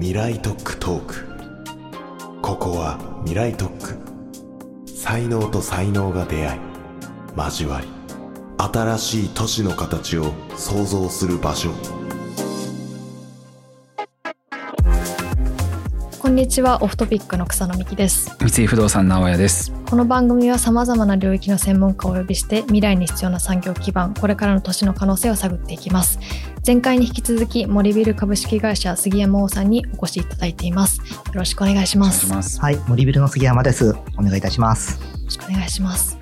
未来特区トーク。ここは未来特区才能と才能が出会い交わり新しい都市の形を創造する場所。こんにちはオフトピックの草野美希です。三井不動産直屋です。この番組は様々な領域の専門家をお呼びして未来に必要な産業基盤これからの都市の可能性を探っていきます前回に引き続き森ビル株式会社杉山王さんにお越しいただいていますよろしくお願いしますはい、森ビルの杉山です。お願いいたします。ろしくお願いします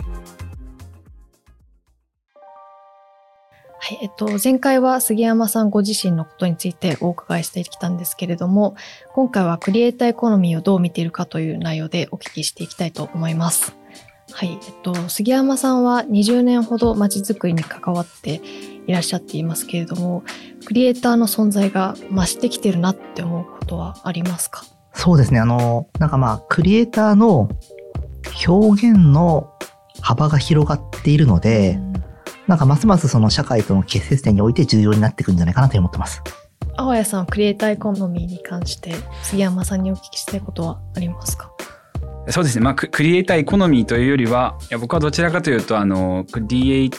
はい、えっと、前回は杉山さんご自身のことについてお伺いしてきたんですけれども、今回はクリエイターエコノミーをどう見ているかという内容でお聞きしていきたいと思います。はい、えっと、杉山さんは20年ほど街づくりに関わっていらっしゃっていますけれども、クリエイターの存在が増してきてるなって思うことはありますか？そうですね、あの、なんかまあ、クリエイターの表現の幅が広がっているので、なんかますますその社会との結節点において重要になっていくんじゃないかなと思ってます。青谷さんはクリエイターエコノミーに関して杉山さんにお聞きしたいことはありますか？そうですね、まあ、クリエイターエコノミーというよりはいや僕はどちらかというとあのクリエイ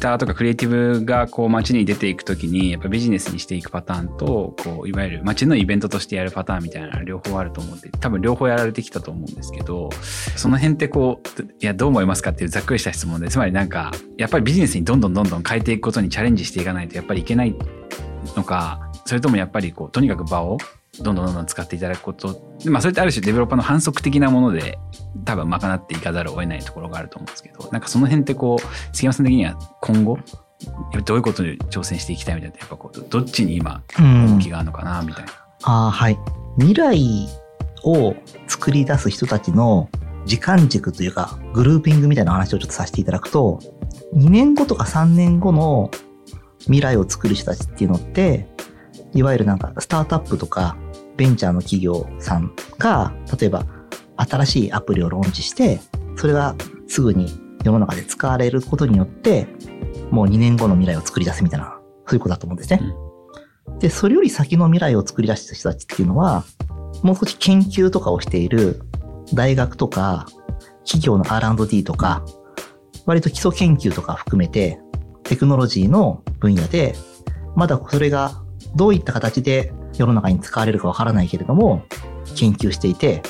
ターとかクリエイティブがこう街に出ていくときにやっぱビジネスにしていくパターンとこういわゆる街のイベントとしてやるパターンみたいな両方あると思って多分両方やられてきたと思うんですけどその辺ってこういやどう思いますかっていうざっくりした質問でつまりなんかやっぱりビジネスにどんどんどんどん変えていくことにチャレンジしていかないとやっぱりいけないのかそれともやっぱりこうとにかく場をどんどんどんどん使っていただくことまあそれってある種デベロッパーの反則的なもので多分賄っていかざるを得ないところがあると思うんですけどなんかその辺ってこう杉山さん的には今後どういうことに挑戦していきたいみたいなやっぱこうどっちに今うん動きがあるのかなみたいな。ああ、はい。未来を作り出す人たちの時間軸というか、グルーピングみたいな話をちょっとさせていただくと、2年後とか3年後の未来を作る人たちっていうのって、いわゆるなんかスタートアップとかベンチャーの企業さんが、例えば新しいアプリをローンチして、それがすぐに世の中で使われることによって、もう2年後の未来を作り出すみたいな、そういうことだと思うんですね。で、それより先の未来を作り出した人たちっていうのは、もう少し研究とかをしている大学とか、企業の R&D とか、割と基礎研究とか含めて、テクノロジーの分野で、まだそれがどういった形で世の中に使われるかわからないけれども、研究していて、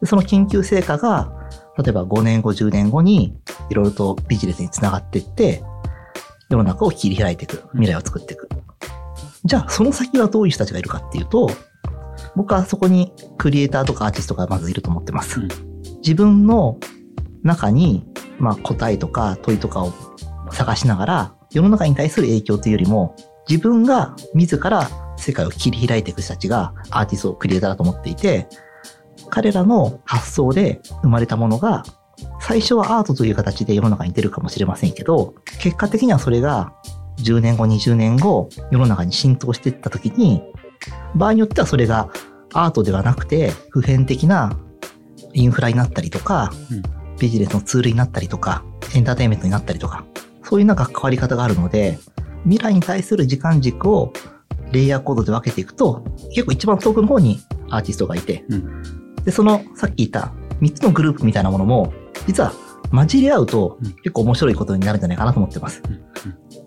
でその研究成果が、例えば5年後、10年後に、いろいろとビジネスにつながっていって、世の中を切り開いていく、未来を作っていく。じゃあ、その先はどういう人たちがいるかっていうと、僕はそこにクリエイターとかアーティストがまずいると思ってます。うん自分の中に、まあ、答えとか問いとかを探しながら、世の中に対する影響というよりも、自分が自ら世界を切り開いていく人たちがアーティスト、クリエイターだと思っていて、彼らの発想で生まれたものが、最初はアートという形で世の中に出るかもしれませんけど、結果的にはそれが10年後、20年後、世の中に浸透していった時に、場合によってはそれがアートではなくて、普遍的なインフラになったりとか、うん。ビジネスのツールになったりとか、エンターテインメントになったりとか、そういうなんか関わり方があるので、未来に対する時間軸をレイヤーコードで分けていくと、結構一番遠くの方にアーティストがいて、うん。で、そのさっき言った3つのグループみたいなものも、実は混じり合うとうん。結構面白いことになるんじゃないかなと思ってます。うん。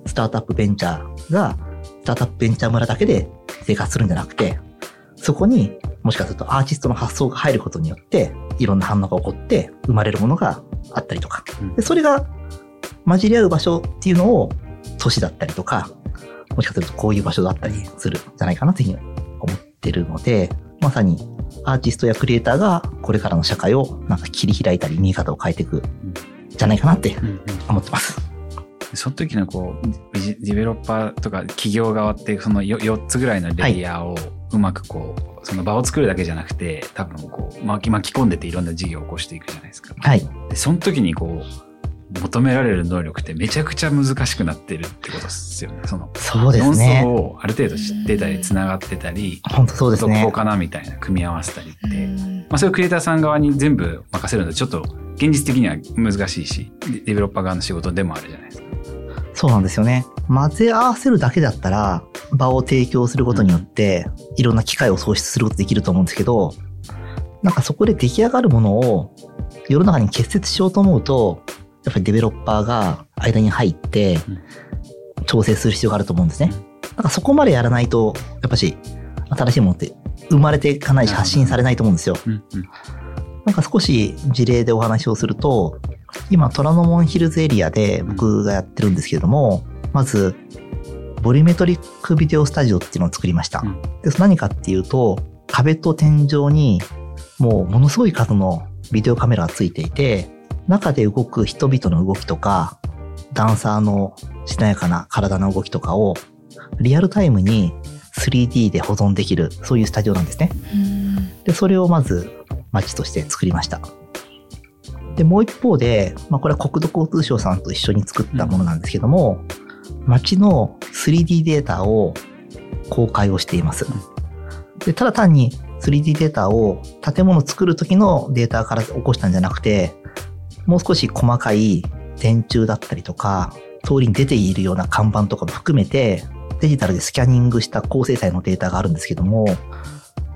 スタートアップベンチャーが、スタートアップベンチャー村だけで生活するんじゃなくて、そこにもしかするとアーティストの発想が入ることによって、いろんな反応が起こって生まれるものがあったりとか。うん。でそれが混じり合う場所っていうのを都市だったりとか、もしかするとこういう場所だったりするんじゃないかなというふうに思ってるので、まさにアーティストやクリエイターがこれからの社会をなんか切り開いたり見え方を変えていくんじゃないかなって思ってます。その時のこうディベロッパーとか企業側ってその 4, つぐらいのレイヤーをうまくこう、その場を作るだけじゃなくて多分こう巻き巻き込んでていろんな事業を起こしていくじゃないですか。はい。でその時にこう求められる能力ってめちゃくちゃ難しくなってるってことですよね。そのそうです論争ね。をある程度知ってたり繋がってたり、本当そうですねどこ。かなみたいな組み合わせたりって、うんまあ、それをクリエイターさん側に全部任せるのでちょっと現実的には難しいしデデベロッパー側の仕事でもあるじゃないですか。そうなんですよね。混ぜ合わせるだけだったら、場を提供することによって、いろんな機会を創出することできると思うんですけど、なんかそこで出来上がるものを世の中に結節しようと思うと、やっぱりデベロッパーが間に入ってうん、調整する必要があると思うんですね。なんかそこまでやらないと、やっぱし、新しいものって生まれていかないし発信されないと思うんですよ。うんうんなんか少し事例でお話をすると、今、虎ノ門ヒルズエリアで僕がやってるんですけれども、まず、ボリュメトリックビデオスタジオっていうのを作りました。うんで、何かっていうと、壁と天井に、もうものすごい数のビデオカメラがついていて、中で動く人々の動きとか、ダンサーのしなやかな体の動きとかを、リアルタイムに 3D で保存できる、そういうスタジオなんですね。うんで、それをまず街として作りました。で、もう一方で、まあこれは国土交通省さんと一緒に作ったものなんですけども、街の 3D データを公開をしています。で、ただ単に 3D データを建物を作る時のデータから起こしたんじゃなくて、もう少し細かい電柱だったりとか、通りに出ているような看板とかも含めて、デジタルでスキャニングした高精細のデータがあるんですけども、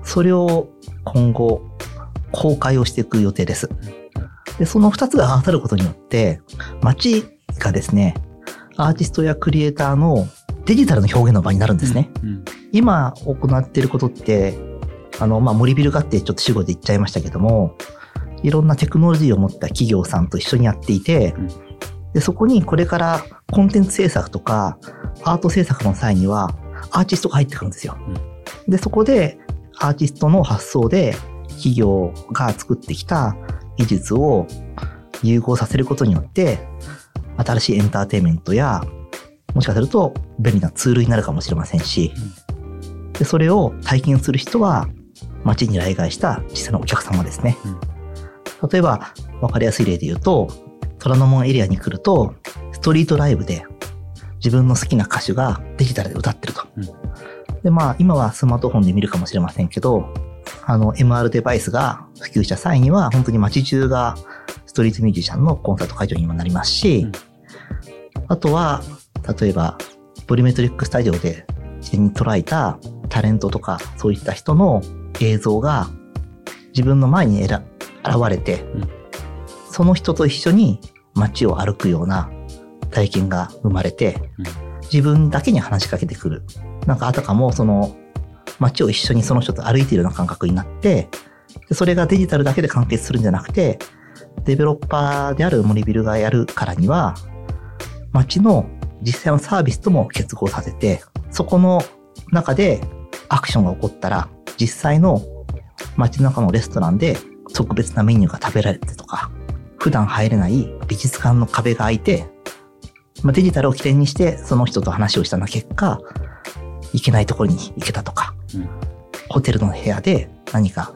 それを今後公開をしていく予定です。で、その二つが合わさることによって、街がですね、アーティストやクリエイターのデジタルの表現の場になるんですね。うん今行っていることって、あの、まあ、森ビルがってちょっと主語で言っちゃいましたけども、いろんなテクノロジーを持った企業さんと一緒にやっていて、うんで、そこにこれからコンテンツ制作とかアート制作の際にはアーティストが入ってくるんですよ。で、そこでアーティストの発想で企業が作ってきた技術を融合させることによって、新しいエンターテインメントや、もしかすると便利なツールになるかもしれませんし、でそれを体験する人は街に来街した実際のお客様ですね。例えば、わかりやすい例で言うと、虎ノ門エリアに来ると、ストリートライブで自分の好きな歌手がデジタルで歌ってると。うんで、まあ、今はスマートフォンで見るかもしれませんけど、あの、MR デバイスが普及した際には、本当に街中がストリートミュージシャンのコンサート会場にもなりますし、うんあとは、例えば、ボリュメトリックスタジオで事前に捉えたタレントとか、そういった人の映像が自分の前に選現れて、うんその人と一緒に街を歩くような体験が生まれて、うん自分だけに話しかけてくる。なんかあたかもその街を一緒にその人と歩いているような感覚になって、でそれがデジタルだけで完結するんじゃなくて、デベロッパーであるモリビルがやるからには、街の実際のサービスとも結合させて、そこの中でアクションが起こったら、実際の街の中のレストランで特別なメニューが食べられてとか、普段入れない美術館の壁が開いて、まあ、デジタルを起点にしてその人と話をしたの結果、行けないところに行けたとか、うん。ホテルの部屋で何か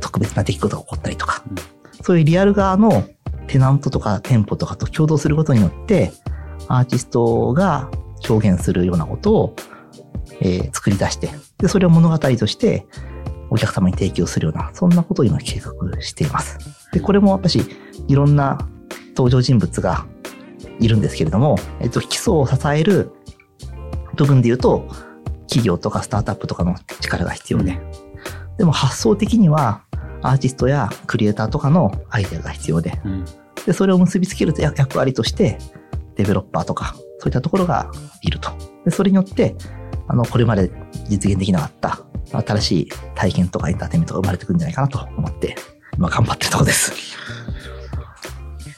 特別な出来事が起こったりとか、うん。そういうリアル側のテナントとか店舗とかと共同することによって、アーティストが表現するようなことを、えー作り出して、で、それを物語としてお客様に提供するような、そんなことを今計画しています。で、これも私、いろんな登場人物がいるんですけれども、えっと、基礎を支える部分で言うと、企業とかスタートアップとかの力が必要で、でも発想的には、アーティストやクリエイターとかのアイデアが必要で、うんで、それを結びつける役役割として、デベロッパーとか、そういったところがいると。で、それによって、あの、これまで実現できなかった、新しい体験とかエンターテインメントが生まれてくるんじゃないかなと思って、今頑張ってるところです。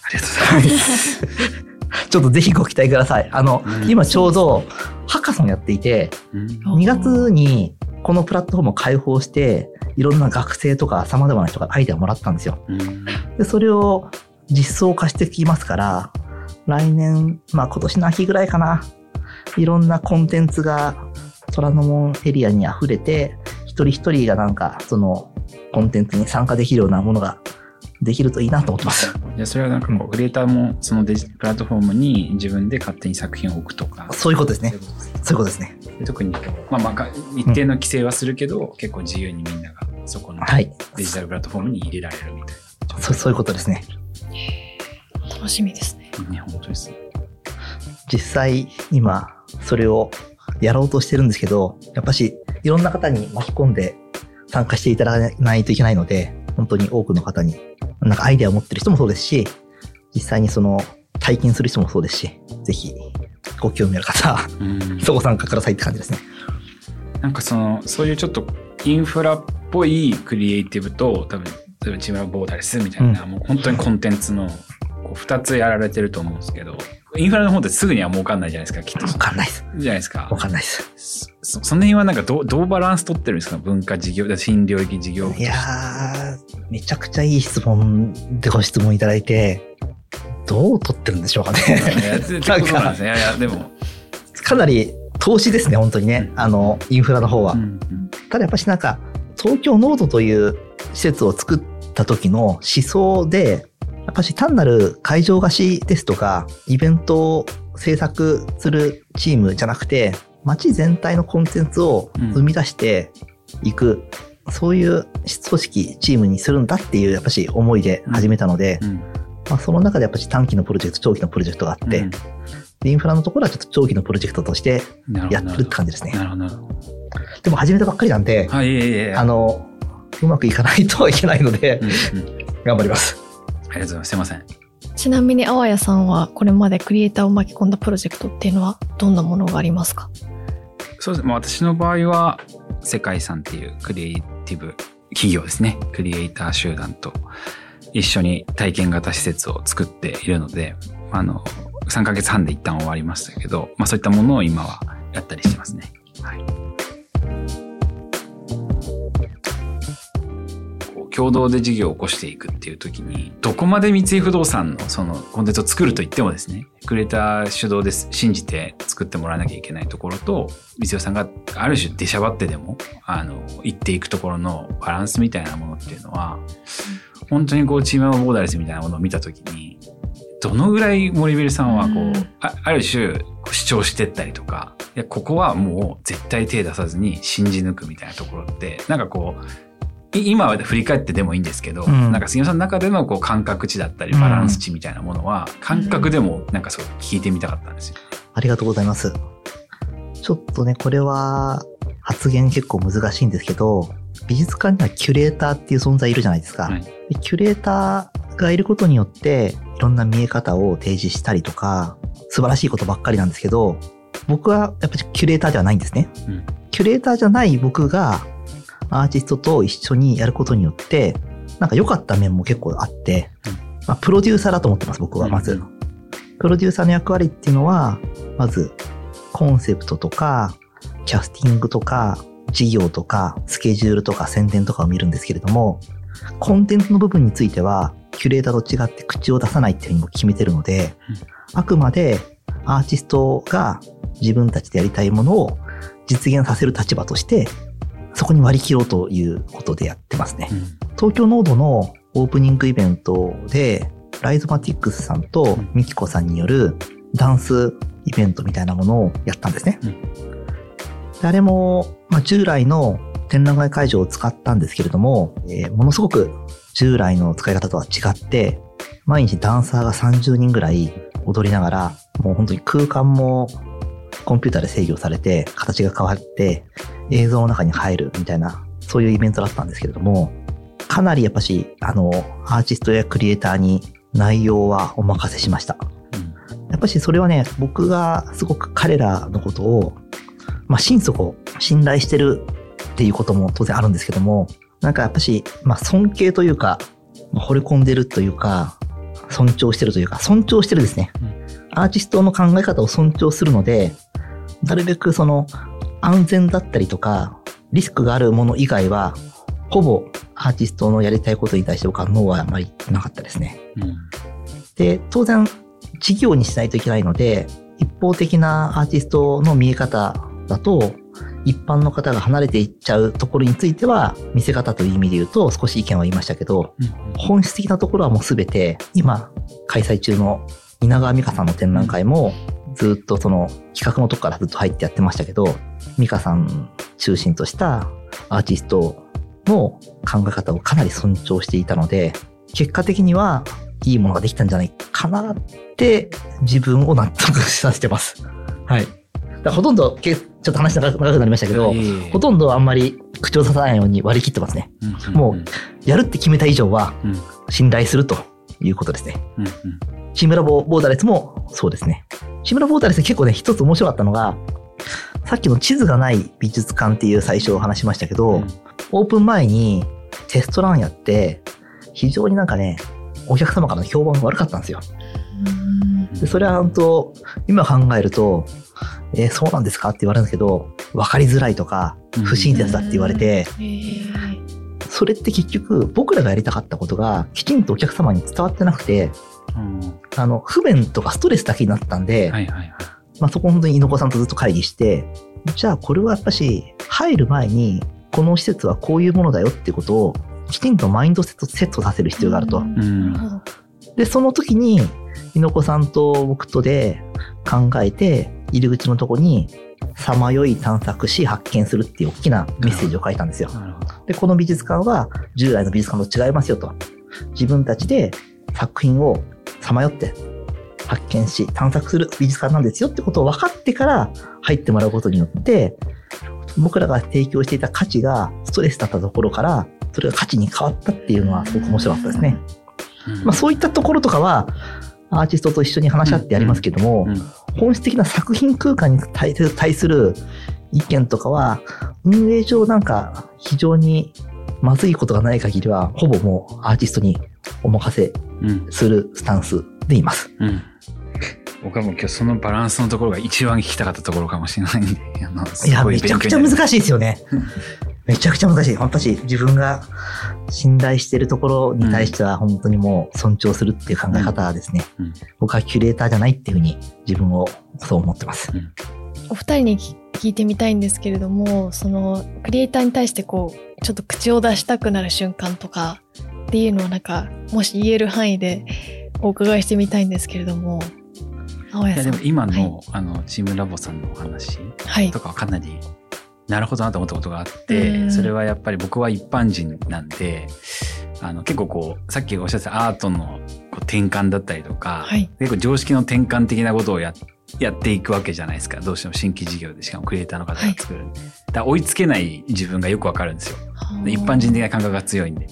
ありがとうございます。ちょっとぜひご期待ください。あの、うん今ちょうど、ハッカソンやっていて、うん2月にこのプラットフォームを開放して、いろんな学生とか様々な人がアイデアをもらったんですよ。うんで、それを実装化してきますから、来年、まあ今年の秋ぐらいかな、いろんなコンテンツが虎ノ門エリアに溢れて、一人一人がなんか、そのコンテンツに参加できるようなものができるといいなと思ってます。じゃあそれはなんかこう、クリエイターもそのデジプラットフォームに自分で勝手に作品を置くとか。そういうことですねそういうことですね。で特にまあまあが、一定の規制はするけど、結構自由にみんながそこのはい。デジタルプラットフォームに入れられるみたいな。そそういうことですね。楽しみですね。ね、本当ですね。実際今それをやろうとしてるんですけど、やっぱしいろんな方に巻き込んで参加していただかないといけないので、本当に多くの方に、なんかアイデアを持ってる人もそうですし、実際にその体験する人もそうですし、ぜひご興味ある方そご参加くださいって感じですね。なんかそのそういうちょっとインフラっぽいクリエイティブと多分例えばチームラボーダレスみたいな、もう本当にコンテンツのこう2つやられてると思うんですけどインフラの方ってすぐには儲かんないじゃないですかきっとわかんないです。じゃないですかわかんないです。そその辺はなんかどうどうバランス取ってるんですか文化事業新領域事業いやー、めちゃくちゃいい質問でご質問いただいて、どう取ってるんでしょうかね。いや なんですねいやいやでも、かなり投資ですね、本当にね。あの、インフラの方は。うんうんただやっぱしなんか、東京ノードという施設を作った時の思想で、やっぱし単なる会場貸しですとか、イベントを制作するチームじゃなくて、街全体のコンテンツを生み出していく、そういう組織、チームにするんだっていう、やっぱし思いで始めたので、うん。まあ、その中でやっぱし短期のプロジェクト、長期のプロジェクトがあって、インフラのところはちょっと長期のプロジェクトとしてやってるって感じですね。でも始めたばっかりなんで、はいいえいえ。あの、うまくいかないといけないのでう、んうん。頑張ります。ありがとうございますすいませんちなみに、あわやさんはこれまでクリエイターを巻き込んだプロジェクトっていうのはどんなものがありますか？そうですね。まあ私の場合は、世界遺産っていうクリエイティブ企業ですね。クリエイター集団と一緒に体験型施設を作っているので、あの、3ヶ月半で一旦終わりましたけど、まあそういったものを今はやったりしてますね。はい。共同で事業を起こしていくっていう時に、どこまで三井不動産のそのコンテンツを作ると言ってもですね、クリエイター主導です信じて作ってもらわなきゃいけないところと、三井さんがある種出しゃばってでも、あの、行っていくところのバランスみたいなものっていうのは、本当にこうチームボーダレスみたいなものを見た時に、どのぐらい森ビルさんはこう、うん。あある種主張してったりとか、いや、ここはもう絶対手出さずに信じ抜くみたいなところって、なんかこう、い今は振り返ってでもいいんですけど、うんなんか杉山さんの中でのこう感覚値だったりバランス値みたいなものは、感覚でもなんかそう聞いてみたかったんですよ。ありがとうございます。ちょっとね、これは発言結構難しいんですけど、美術館にはキュレーターっていう存在いるじゃないですか。はいでキュレーターがいることによって、いろんな見え方を提示したりとか、素晴らしいことばっかりなんですけど、僕はやっぱりキュレーターではないんですね。うんキュレーターじゃない僕がアーティストと一緒にやることによって、なんか良かった面も結構あって、まあ、プロデューサーだと思ってます、僕はまず。うんプロデューサーの役割っていうのは、まず、コンセプトとか、キャスティングとか、事業とか、スケジュールとか宣伝とかを見るんですけれども、コンテンツの部分については、キュレーターと違って口を出さないっていうふうにも決めてるので、あくまでアーティストが自分たちでやりたいものを実現させる立場として、そこに割り切ろうということでやってますね。うん東京ノードのオープニングイベントで、ライゾマティックスさんとミキコさんによるダンスイベントみたいなものをやったんですね。うんであれも、まあ、従来の展覧会会場を使ったんですけれども、えーものすごく従来の使い方とは違って、毎日ダンサーが30人ぐらい踊りながら、もう本当に空間もコンピューターで制御されて、形が変わって、映像の中に入るみたいな、そういうイベントだったんですけれども、かなりやっぱし、あの、アーティストやクリエイターに内容はお任せしました。やっぱしそれはね、僕がすごく彼らのことを、まあ、心底信頼してるっていうことも当然あるんですけども、なんかやっぱし、まあ、尊敬というか、まあ惚れ込んでるというか、尊重してるというか、尊重してるですね。アーティストの考え方を尊重するので、なるべくその安全だったりとか、リスクがあるもの以外は、ほぼアーティストのやりたいことに対して僕はノーはあまりなかったですね。うんで、当然、事業にしないといけないので、一方的なアーティストの見え方だと、一般の方が離れていっちゃうところについては、見せ方という意味で言うと少し意見は言いましたけど、本質的なところはもうすべて、今開催中の稲川美香さんの展覧会も、ずっとその企画のとこからずっと入ってやってましたけど、美香さん中心としたアーティストの考え方をかなり尊重していたので、結果的にはいいものができたんじゃないかなって自分を納得させてます。はい。だほとんど、けちょっと話長くなりましたけど、ほとんどあんまり口を刺さないように割り切ってますね。うんもうやるって決めた以上はうん信頼するということですね。うんうんチームラボボーダレスもそうですね。チームラボボーダレス結構ね、一つ面白かったのが、さっきの地図がない美術館っていう最初お話しましたけど、うんオープン前にテストランやって、非常になんかね、お客様からの評判が悪かったんですよ。でそれは本当、今考えると、えーそうなんですかって言われるんですけど、分かりづらいとか、うん不親切だって言われて、えーそれって結局僕らがやりたかったことがきちんとお客様に伝わってなくて、うんあの、不便とかストレスだけになったんで、はいはいはい。まあそこ本当に猪子さんとずっと会議して、じゃあこれはやっぱし入る前にこの施設はこういうものだよっていうことをきちんとマインドセットセットさせる必要があると。んなるほどで、その時に猪子さんと僕とで考えて入り口のとこにさまよい探索し発見するっていう大きなメッセージを書いたんですよ。なる。で、この美術館は従来の美術館と違いますよと。自分たちで作品をさまよって発見し探索する美術館なんですよってことを分かってから入ってもらうことによって、僕らが提供していた価値がストレスだったところから、それが価値に変わったっていうのはすごく面白かったですね。うんまあそういったところとかは、アーティストと一緒に話し合ってやりますけども、うん本質的な作品空間に対する意見とかは、運営上なんか非常にまずいことがない限りは、ほぼもうアーティストにお任せうんするスタンスでいます。うん僕はもう今日そのバランスのところが一番聞きたかったところかもしれないんで、いや、めちゃくちゃ難しいですよね。めちゃくちゃ難しい。本当に自分が信頼しているところに対しては本当にもう尊重するっていう考え方ですね。うん僕はキュレーターじゃないっていうふうに自分をそう思ってます。お二人に聞いてみたいんですけれどもそのクリエイターに対してこうちょっと口を出したくなる瞬間とかっていうのをなんかもし言える範囲でお伺いしてみたいんですけれども青いやでも今の、はい。あのチームラボさんのお話はい。とかはかなりなるほどなと思ったことがあっうてん。それはやっぱり僕は一般人なんであの結構こうさっきおっしゃってたアートのこう転換だったりとか、はい。結構常識の転換的なことをややっていくわけじゃないですか。どうしても新規事業でしかもクリエイターの方が作る。んで、だ追いつけない自分がよくわかるんですよ。で一般人的な感覚が強いんで。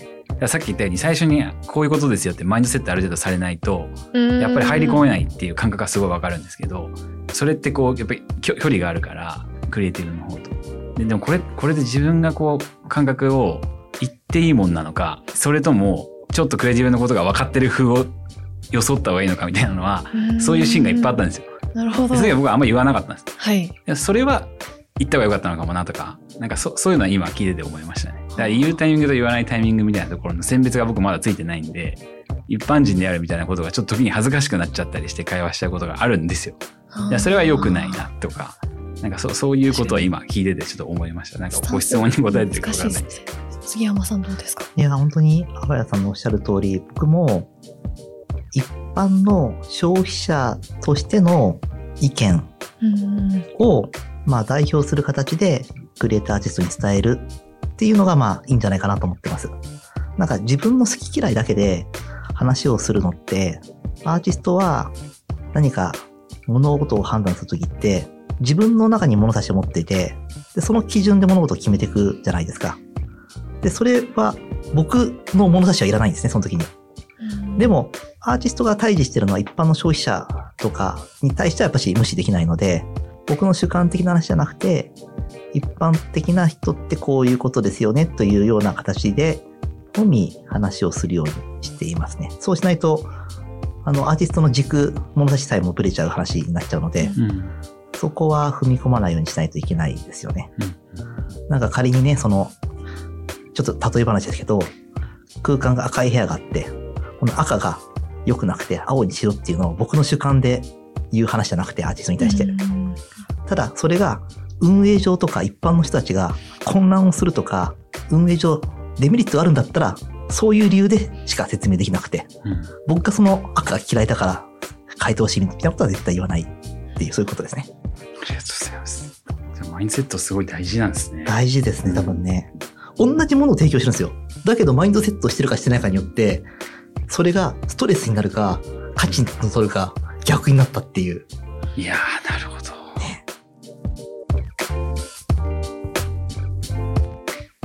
さっき言ったように最初にこういうことですよってマインドセットある程度されないとやっぱり入り込めないっていう感覚がすごいわかるんですけど、それってこう、やっぱり距距離があるから、クリエイティブの方と。ででもこれ、これで自分がこう、感覚を言っていいもんなのか、それとも、ちょっとクリエイティブのことが分かってる風を装った方がいいのかみたいなのは、そういうシーンがいっぱいあったんですよ。なるほどでそれは僕はあんまり言わなかったんです。はいいやそれは言った方が良かったのかもなとか、なんかそそういうのは今聞いてて思いましたね。だから言うタイミングと言わないタイミングみたいなところの選別が僕まだついてないんで、一般人であるみたいなことがちょっと時に恥ずかしくなっちゃったりして会話しちゃうことがあるんですよ。いや、それは良くないなとか、なんかそそういうことは今聞いててちょっと思いました。なんかご質問に答えてるか分かい難しいですね杉山さんどうですか？いや、本当に、赤谷さんのおっしゃる通り、僕も、一般の消費者としての意見を、まあ、代表する形で、クリエイターアーティストに伝えるっていうのが、まあ、いいんじゃないかなと思ってます。なんか、自分の好き嫌いだけで話をするのって、アーティストは何か物事を判断するときって、自分の中に物差しを持っていて、で、その基準で物事を決めていくじゃないですか。で、それは僕の物差しはいらないんですね、その時に。でも、アーティストが対峙してるのは一般の消費者とかに対してはやっぱし無視できないので、僕の主観的な話じゃなくて、一般的な人ってこういうことですよねというような形で、のみ話をするようにしていますね。そうしないと、あの、アーティストの軸、物差しさえもブレちゃう話になっちゃうので、うん。そこは踏み込まないようにしないといけないですよね。うん。なんか仮にね、その、ちょっと例え話ですけど、空間が赤い部屋があって、この赤が良くなくて青にしろっていうのを僕の主観で言う話じゃなくてアーティストに対して。うんただ、それが運営上とか一般の人たちが混乱をするとか、運営上デメリットがあるんだったら、そういう理由でしか説明できなくて、うん。僕がその赤が嫌いだから回答しみたいなことは絶対言わないっていう、そういうことですね。ありがとうございます。じゃあマインドセットすごい大事なんですね。大事ですね、多分ね。同じものを提供してるんですよ。だけど、マインドセットしてるかしてないかによって、それがストレスになるか、価値に取るか、逆になったっていう。いやー、なるほど。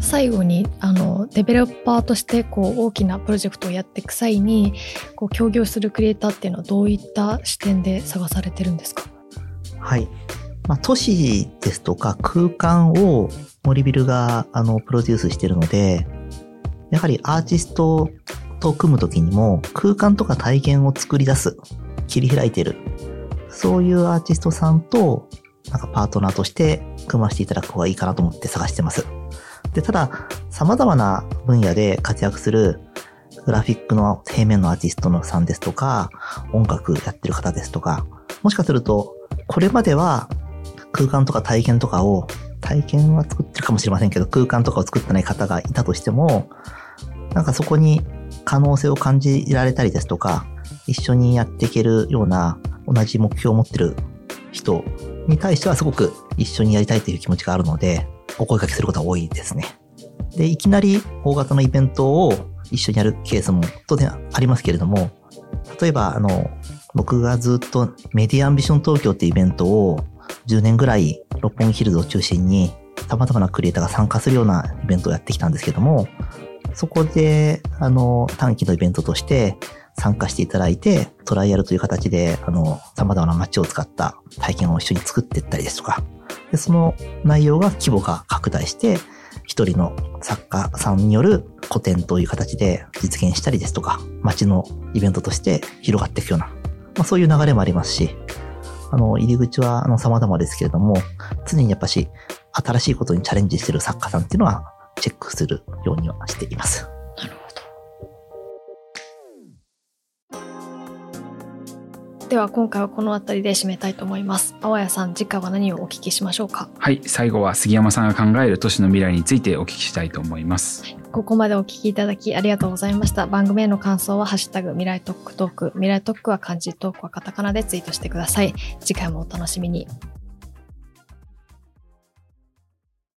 最後にあのデベロッパーとしてこう大きなプロジェクトをやっていく際にこう協業するクリエイターっていうのはどういった視点で探されてるんですか？はい。まあ、都市ですとか空間を森ビルがあのプロデュースしているので、やはりアーティストと組むときにも空間とか体験を作り出す、切り開いてる。そういうアーティストさんとなんかパートナーとして組ませていただく方がいいかなと思って探してます。で、ただ、様々な分野で活躍するグラフィックの平面のアーティストのさんですとか、音楽やってる方ですとか、もしかすると、これまでは空間とか体験とかを、体験は作ってるかもしれませんけど、空間とかを作ってない方がいたとしても、なんかそこに可能性を感じられたりですとか、一緒にやっていけるような同じ目標を持ってる人に対してはすごく一緒にやりたいという気持ちがあるので、お声掛けすることが多いですね。で、いきなり大型のイベントを一緒にやるケースも当然ありますけれども、例えば、あの、僕がずっとメディアアンビション東京っていうイベントを10年ぐらい六本木ヒルズを中心に様々なクリエイターが参加するようなイベントをやってきたんですけども、そこで、あの、短期のイベントとして参加していただいて、トライアルという形で、あの、様々な街を使った体験を一緒に作っていったりですとか、で、その内容が規模が拡大して、一人の作家さんによる個展という形で実現したりですとか、街のイベントとして広がっていくような、まあ、そういう流れもありますし、あの、入り口はあの様々ですけれども、常にやっぱし、新しいことにチャレンジしてる作家さんっていうのは、チェックするようにはしています。なるほど。では今回はこの辺りで締めたいと思います。青谷さん、次回は何をお聞きしましょうか？はい、最後は杉山さんが考える都市の未来についてお聞きしたいと思います。ここまでお聞きいただきありがとうございました。番組への感想は、ハッシュタグ未来トークトーク。未来トークは漢字、トークはカタカナでツイートしてください。次回もお楽しみに。